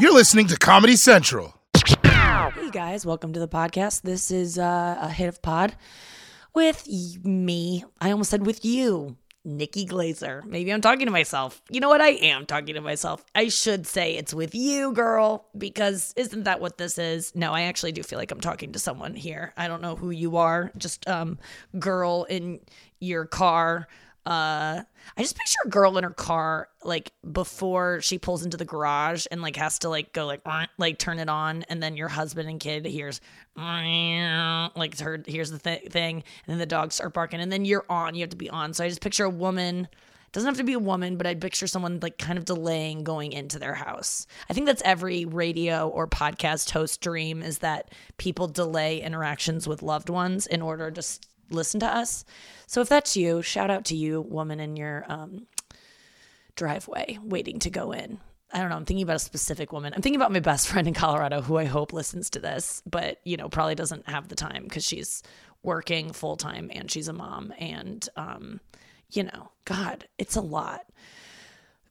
You're listening to Comedy Central. Hey guys, welcome to the podcast. This is uh, a hit of pod with me. I almost said with you, Nikki Glazer. Maybe I'm talking to myself. You know what? I am talking to myself. I should say it's with you, girl, because isn't that what this is? No, I actually do feel like I'm talking to someone here. I don't know who you are. Just um, girl in your car. Uh, I just picture a girl in her car, like before she pulls into the garage and like has to like go like like turn it on, and then your husband and kid hears like her here's the th- thing, and then the dogs start barking, and then you're on. You have to be on. So I just picture a woman. Doesn't have to be a woman, but I picture someone like kind of delaying going into their house. I think that's every radio or podcast host dream is that people delay interactions with loved ones in order to s- listen to us. So if that's you, shout out to you, woman in your um, driveway waiting to go in. I don't know. I'm thinking about a specific woman. I'm thinking about my best friend in Colorado who I hope listens to this, but you know, probably doesn't have the time because she's working full time and she's a mom. And, um, you know, God, it's a lot.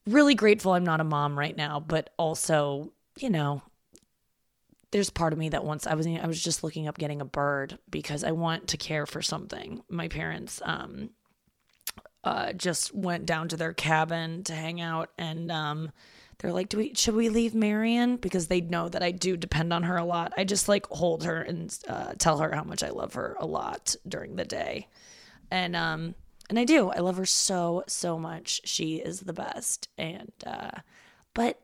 Really grateful I'm not a mom right now, but also, you know, there's part of me that once I was I was just looking up getting a bird because I want to care for something. My parents um uh just went down to their cabin to hang out and um they're like, "Do we should we leave Marion because they know that I do depend on her a lot. I just like hold her and uh, tell her how much I love her a lot during the day." And um and I do. I love her so so much. She is the best. And uh but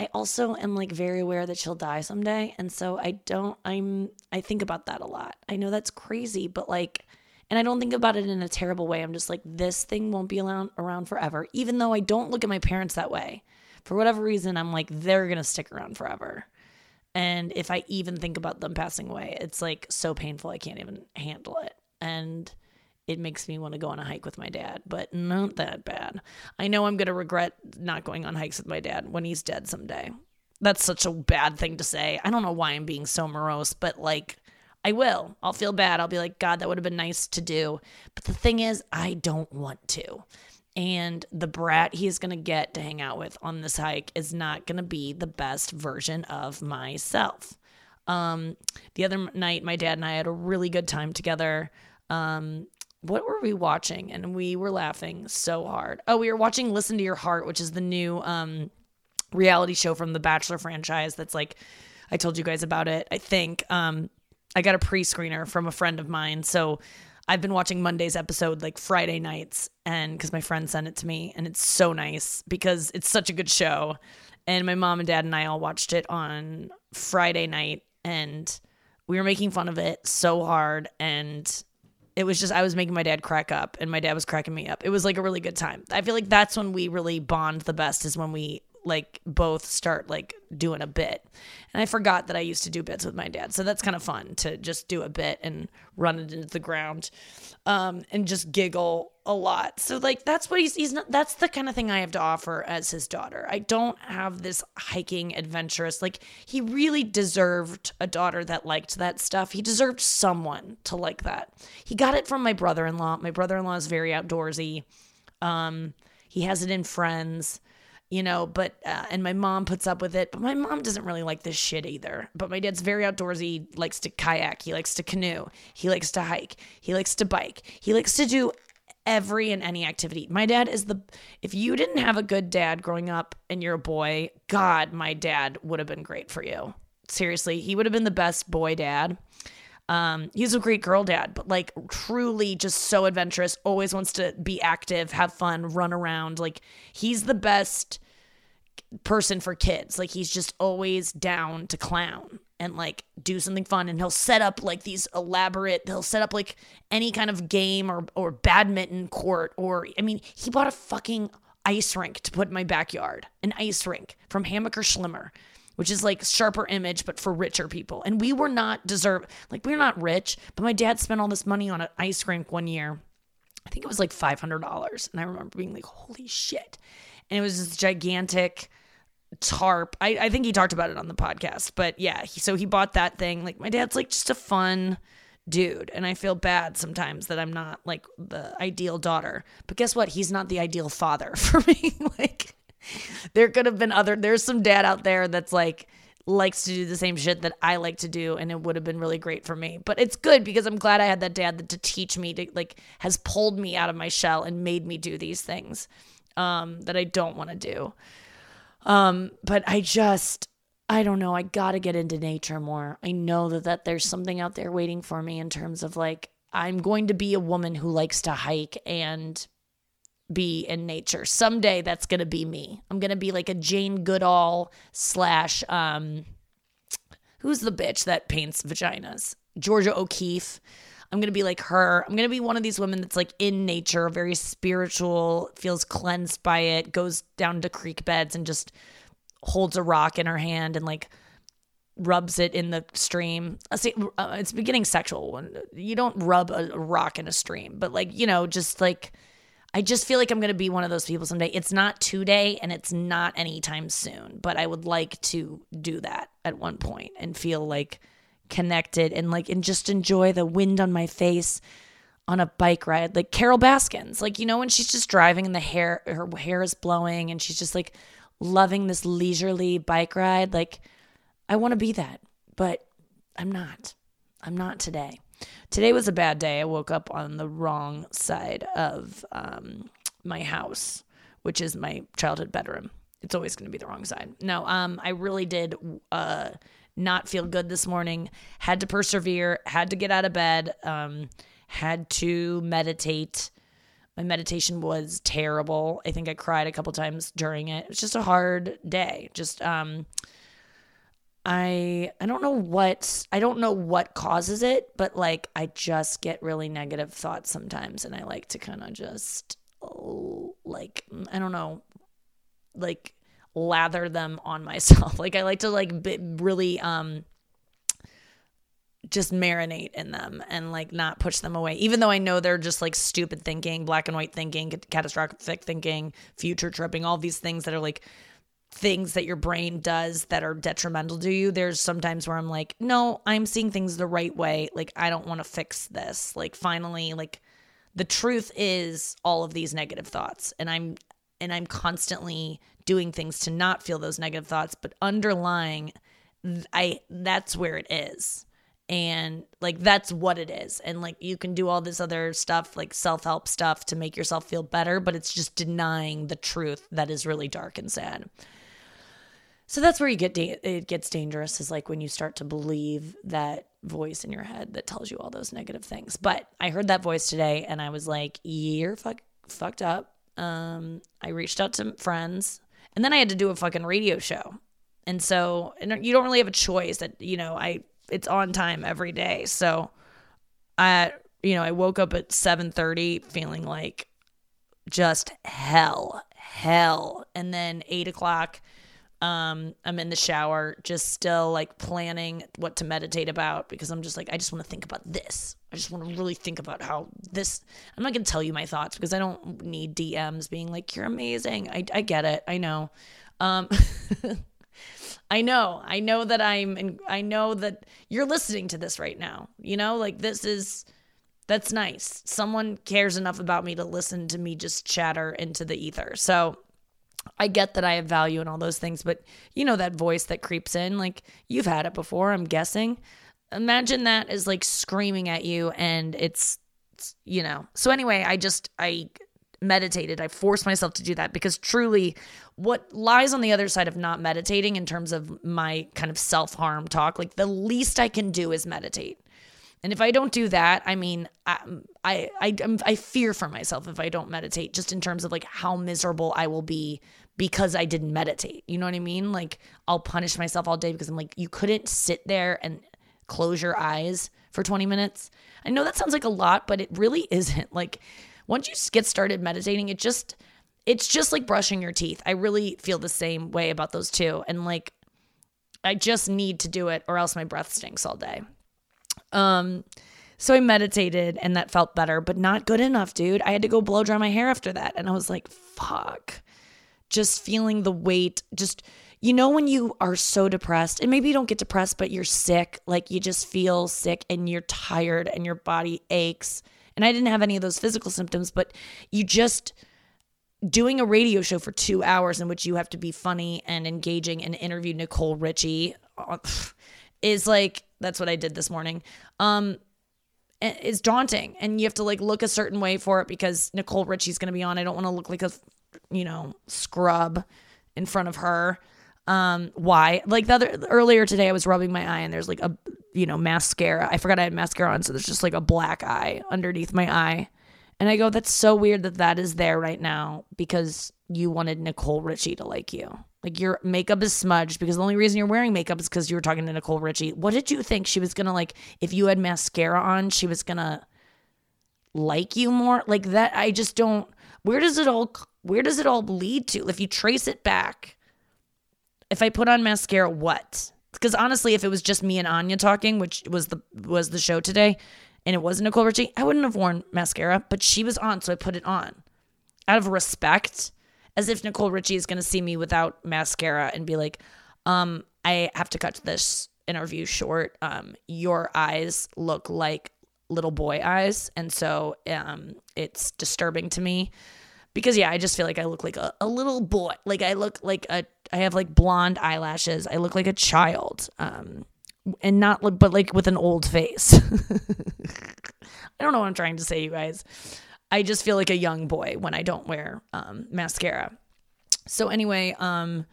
I also am like very aware that she'll die someday. And so I don't, I'm, I think about that a lot. I know that's crazy, but like, and I don't think about it in a terrible way. I'm just like, this thing won't be around, around forever, even though I don't look at my parents that way. For whatever reason, I'm like, they're going to stick around forever. And if I even think about them passing away, it's like so painful. I can't even handle it. And it makes me want to go on a hike with my dad, but not that bad. I know I'm going to regret not going on hikes with my dad when he's dead someday. That's such a bad thing to say. I don't know why I'm being so morose, but like, I will. I'll feel bad. I'll be like, God, that would have been nice to do. But the thing is, I don't want to. And the brat he's going to get to hang out with on this hike is not going to be the best version of myself. Um, the other night, my dad and I had a really good time together. Um, what were we watching? And we were laughing so hard. Oh, we were watching Listen to Your Heart, which is the new um, reality show from the Bachelor franchise. That's like, I told you guys about it. I think um, I got a pre screener from a friend of mine. So I've been watching Monday's episode like Friday nights, and because my friend sent it to me, and it's so nice because it's such a good show. And my mom and dad and I all watched it on Friday night, and we were making fun of it so hard. And it was just I was making my dad crack up and my dad was cracking me up. It was like a really good time. I feel like that's when we really bond the best is when we like both start like doing a bit. And I forgot that I used to do bits with my dad. So that's kind of fun to just do a bit and run it into the ground um and just giggle a lot. So like that's what he's he's not that's the kind of thing I have to offer as his daughter. I don't have this hiking adventurous like he really deserved a daughter that liked that stuff. He deserved someone to like that. He got it from my brother-in-law. My brother-in-law is very outdoorsy. Um he has it in friends you know, but, uh, and my mom puts up with it, but my mom doesn't really like this shit either. But my dad's very outdoorsy, he likes to kayak, he likes to canoe, he likes to hike, he likes to bike, he likes to do every and any activity. My dad is the, if you didn't have a good dad growing up and you're a boy, God, my dad would have been great for you. Seriously, he would have been the best boy dad. Um, he's a great girl dad, but like truly just so adventurous, always wants to be active, have fun, run around. Like he's the best person for kids. Like he's just always down to clown and like do something fun and he'll set up like these elaborate he'll set up like any kind of game or or badminton court or I mean, he bought a fucking ice rink to put in my backyard. An ice rink from Hammacher Schlemmer which is like sharper image, but for richer people. And we were not deserve like we're not rich, but my dad spent all this money on an ice rink one year. I think it was like five hundred dollars, and I remember being like, "Holy shit!" And it was this gigantic tarp. I, I think he talked about it on the podcast, but yeah. He, so he bought that thing. Like my dad's like just a fun dude, and I feel bad sometimes that I'm not like the ideal daughter. But guess what? He's not the ideal father for me. like there could have been other. There's some dad out there that's like likes to do the same shit that I like to do and it would have been really great for me. But it's good because I'm glad I had that dad that to teach me to like has pulled me out of my shell and made me do these things um that I don't want to do. Um but I just I don't know, I got to get into nature more. I know that that there's something out there waiting for me in terms of like I'm going to be a woman who likes to hike and be in nature. Someday that's gonna be me. I'm gonna be like a Jane Goodall slash um who's the bitch that paints vaginas? Georgia O'Keeffe. I'm gonna be like her. I'm gonna be one of these women that's like in nature, very spiritual, feels cleansed by it, goes down to creek beds and just holds a rock in her hand and like rubs it in the stream. I see, uh, it's beginning sexual. When you don't rub a rock in a stream, but like you know, just like I just feel like I'm going to be one of those people someday. It's not today and it's not anytime soon, but I would like to do that at one point and feel like connected and like and just enjoy the wind on my face on a bike ride like Carole Baskins. Like you know when she's just driving and the hair her hair is blowing and she's just like loving this leisurely bike ride like I want to be that, but I'm not. I'm not today. Today was a bad day. I woke up on the wrong side of um, my house, which is my childhood bedroom. It's always going to be the wrong side. No, um, I really did uh, not feel good this morning. Had to persevere. Had to get out of bed. Um, had to meditate. My meditation was terrible. I think I cried a couple times during it. It was just a hard day. Just um, I I don't know what I don't know what causes it, but like I just get really negative thoughts sometimes and I like to kind of just like I don't know like lather them on myself. Like I like to like be, really um just marinate in them and like not push them away even though i know they're just like stupid thinking black and white thinking catastrophic thinking future tripping all these things that are like things that your brain does that are detrimental to you there's sometimes where i'm like no i'm seeing things the right way. Like i don't want to fix this. Like finally like the truth is all of these negative thoughts and i'm and i'm constantly doing things to not feel those negative thoughts but underlying i that's where it is. And like that's what it is. And like you can do all this other stuff like self-help stuff to make yourself feel better but it's just denying the truth that is really dark and sad so that's where you get da- it gets dangerous is like when you start to believe that voice in your head that tells you all those negative things. But I heard that voice today and I was like, you're fuck- fucked up. Um, I reached out to friends and then I had to do a fucking radio show. And so and you don't really have a choice that, you know, I it's on time every day. So I you know, I woke up at 7:30 feeling like just hell, hell. And then eight o'clock um, I'm in the shower, just still like planning what to meditate about because I'm just like, I just want to think about this. I just want to really think about how this. I'm not going to tell you my thoughts because I don't need DMs being like, you're amazing. I, I get it. I know. Um, I know. I know that I'm, and I know that you're listening to this right now. You know, like this is, that's nice. Someone cares enough about me to listen to me just chatter into the ether. So, I get that I have value and all those things, but you know that voice that creeps in, like you've had it before, I'm guessing. Imagine that is like screaming at you and it's, it's you know. So anyway, I just I meditated. I forced myself to do that because truly what lies on the other side of not meditating in terms of my kind of self-harm talk, like the least I can do is meditate. And if I don't do that, I mean, I I I, I fear for myself if I don't meditate, just in terms of like how miserable I will be because I didn't meditate. You know what I mean? Like I'll punish myself all day because I'm like, you couldn't sit there and close your eyes for 20 minutes. I know that sounds like a lot, but it really isn't. Like once you get started meditating, it just it's just like brushing your teeth. I really feel the same way about those two. And like I just need to do it or else my breath stinks all day. Um so I meditated and that felt better, but not good enough, dude. I had to go blow dry my hair after that and I was like, fuck. Just feeling the weight, just you know when you are so depressed and maybe you don't get depressed but you're sick, like you just feel sick and you're tired and your body aches. And I didn't have any of those physical symptoms, but you just doing a radio show for two hours in which you have to be funny and engaging and interview Nicole Richie uh, is like that's what I did this morning. Um is daunting and you have to like look a certain way for it because Nicole Richie's going to be on. I don't want to look like a you know, scrub in front of her. Um why? Like the other earlier today I was rubbing my eye and there's like a you know, mascara. I forgot I had mascara on so there's just like a black eye underneath my eye and I go, that's so weird that that is there right now because you wanted Nicole Richie to like you. Like your makeup is smudged because the only reason you're wearing makeup is because you were talking to Nicole Richie. What did you think she was gonna like if you had mascara on? She was gonna like you more like that. I just don't. Where does it all? Where does it all lead to? If you trace it back, if I put on mascara, what? Because honestly, if it was just me and Anya talking, which was the was the show today, and it wasn't Nicole Richie, I wouldn't have worn mascara, but she was on, so I put it on. Out of respect, as if Nicole Richie is going to see me without mascara and be like, um, I have to cut this interview short. Um, your eyes look like little boy eyes. And so um, it's disturbing to me because, yeah, I just feel like I look like a, a little boy. Like I look like a, I have like blonde eyelashes. I look like a child. Um, and not but like with an old face. I don't know what I'm trying to say, you guys. I just feel like a young boy when I don't wear um, mascara. So anyway, um,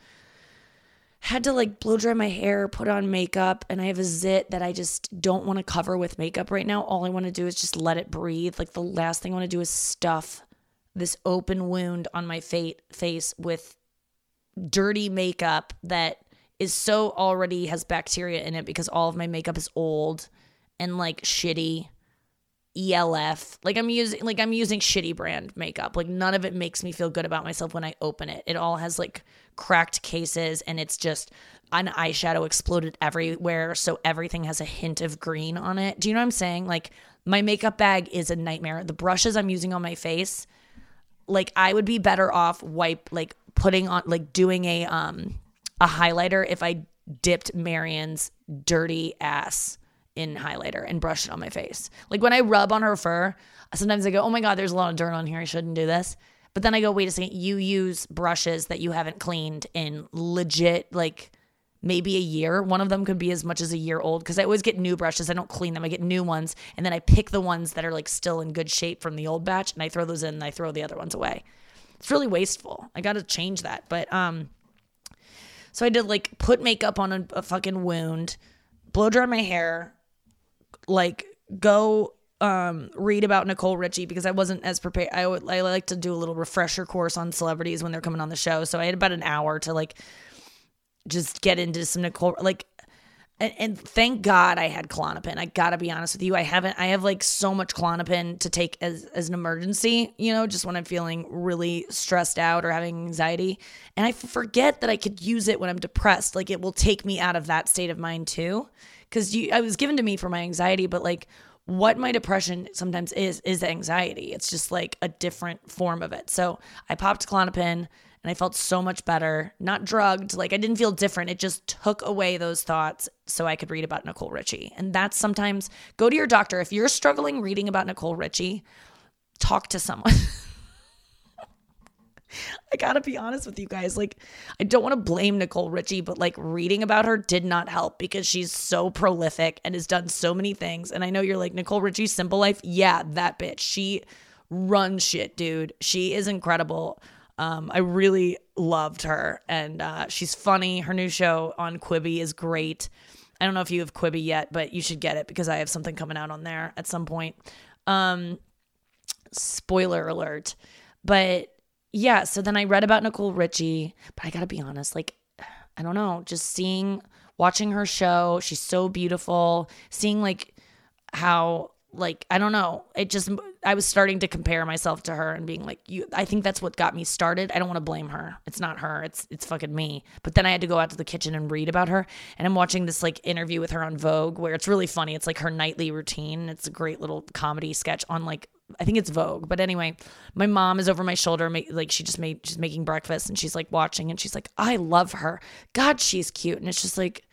had to like blow dry my hair, put on makeup, and I have a zit that I just don't want to cover with makeup right now. All I want to do is just let it breathe. Like the last thing I want to do is stuff this open wound on my fa- face with dirty makeup that is so already has bacteria in it because all of my makeup is old and like shitty ELF. Like I'm using like I'm using shitty brand makeup. Like none of it makes me feel good about myself when I open it. It all has like cracked cases and it's just an eyeshadow exploded everywhere so everything has a hint of green on it. Do you know what I'm saying? Like my makeup bag is a nightmare. The brushes I'm using on my face like I would be better off wipe like putting on like doing a um a highlighter if I dipped Marion's dirty ass in highlighter and brush it on my face. Like when I rub on her fur, sometimes I go, oh my God, there's a lot of dirt on here. I shouldn't do this. But then I go, wait a second, you use brushes that you haven't cleaned in legit, like maybe a year. One of them could be as much as a year old because I always get new brushes. I don't clean them, I get new ones. And then I pick the ones that are like still in good shape from the old batch and I throw those in and I throw the other ones away. It's really wasteful. I got to change that. But, um, so I did like put makeup on a, a fucking wound, blow dry my hair, like go um read about Nicole Richie because I wasn't as prepared. I would I like to do a little refresher course on celebrities when they're coming on the show. So I had about an hour to like just get into some Nicole like and, and, thank God I had Klonopin. I gotta be honest with you. I haven't. I have like so much Klonopin to take as as an emergency. You know, just when I'm feeling really stressed out or having anxiety, and I forget that I could use it when I'm depressed. Like it will take me out of that state of mind too. Because you, I was given to me for my anxiety, but like what my depression sometimes is is anxiety. It's just like a different form of it. So I popped Klonopin and I felt so much better. Not drugged, like I didn't feel different. It just took away those thoughts so I could read about Nicole Richie. And that's sometimes go to your doctor. If you're struggling reading about Nicole Richie, talk to someone. I gotta be honest with you guys. Like, I don't want to blame Nicole Richie, but like reading about her did not help because she's so prolific and has done so many things. And I know you're like, Nicole Richie, Simple Life. Yeah, that bitch. She runs shit, dude. She is incredible. Um, I really loved her, and uh, she's funny. Her new show on Quibi is great. I don't know if you have Quibi yet, but you should get it because I have something coming out on there at some point. Um, spoiler alert. But yeah, so then I read about Nicole Richie, but I gotta be honest, like, I don't know, just seeing, watching her show, she's so beautiful, seeing like how, like, I don't know, it just, I was starting to compare myself to her and being like, "You." I think that's what got me started. I don't want to blame her. It's not her. It's it's fucking me. But then I had to go out to the kitchen and read about her, and I'm watching this like interview with her on Vogue where it's really funny. It's like her nightly routine. It's a great little comedy sketch on like I think it's Vogue. But anyway, my mom is over my shoulder, like she just made, she's making breakfast and she's like watching and she's like, I love her. God, she's cute. And it's just like,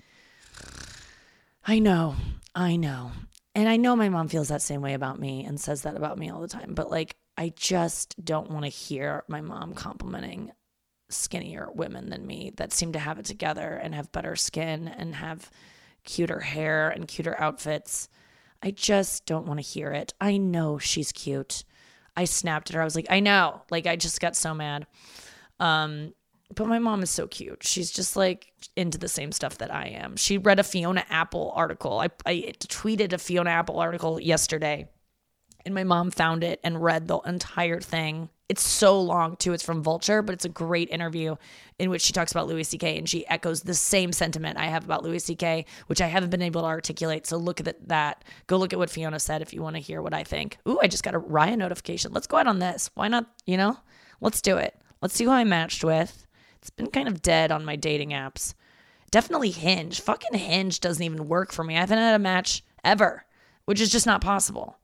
I know, I know. And I know my mom feels that same way about me and says that about me all the time. But like, I just don't want to hear my mom complimenting skinnier women than me that seem to have it together and have better skin and have cuter hair and cuter outfits. I just don't want to hear it. I know she's cute. I snapped at her. I was like, I know. Like I just got so mad. Um, but my mom is so cute. She's just like into the same stuff that I am. She read a Fiona Apple article. I, I tweeted a Fiona Apple article yesterday, and my mom found it and read the entire thing it's so long too. It's from Vulture, but it's a great interview in which she talks about Louis C.K. and she echoes the same sentiment I have about Louis C.K., which I haven't been able to articulate. So look at that. Go look at what Fiona said if you want to hear what I think. Ooh, I just got a Raya notification. Let's go out on this. Why not? You know, let's do it. Let's see who I matched with. It's been kind of dead on my dating apps. Definitely Hinge. Fucking Hinge doesn't even work for me. I haven't had a match ever, which is just not possible.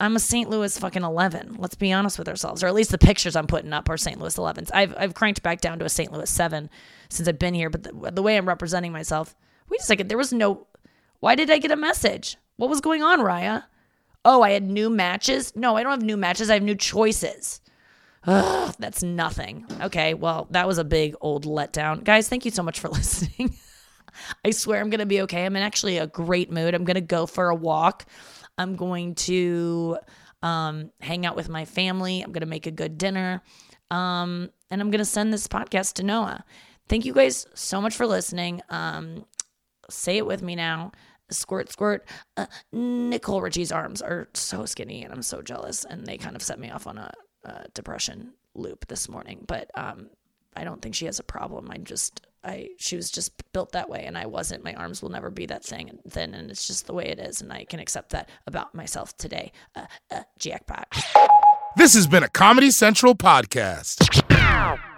I'm a St. Louis fucking 11. Let's be honest with ourselves, or at least the pictures I'm putting up are St. Louis 11s. I've, I've cranked back down to a St. Louis 7 since I've been here, but the, the way I'm representing myself, wait a second, there was no. Why did I get a message? What was going on, Raya? Oh, I had new matches? No, I don't have new matches. I have new choices. Ugh, that's nothing. Okay, well, that was a big old letdown. Guys, thank you so much for listening. I swear I'm going to be okay. I'm in actually a great mood. I'm going to go for a walk. I'm going to um, hang out with my family. I'm going to make a good dinner. Um, and I'm going to send this podcast to Noah. Thank you guys so much for listening. Um, say it with me now. Squirt, squirt. Uh, Nicole Richie's arms are so skinny, and I'm so jealous. And they kind of set me off on a, a depression loop this morning. But um, I don't think she has a problem. I just I she was just built that way and I wasn't. My arms will never be that thing then and it's just the way it is and I can accept that about myself today. Uh, uh, jackpot. This has been a Comedy Central podcast.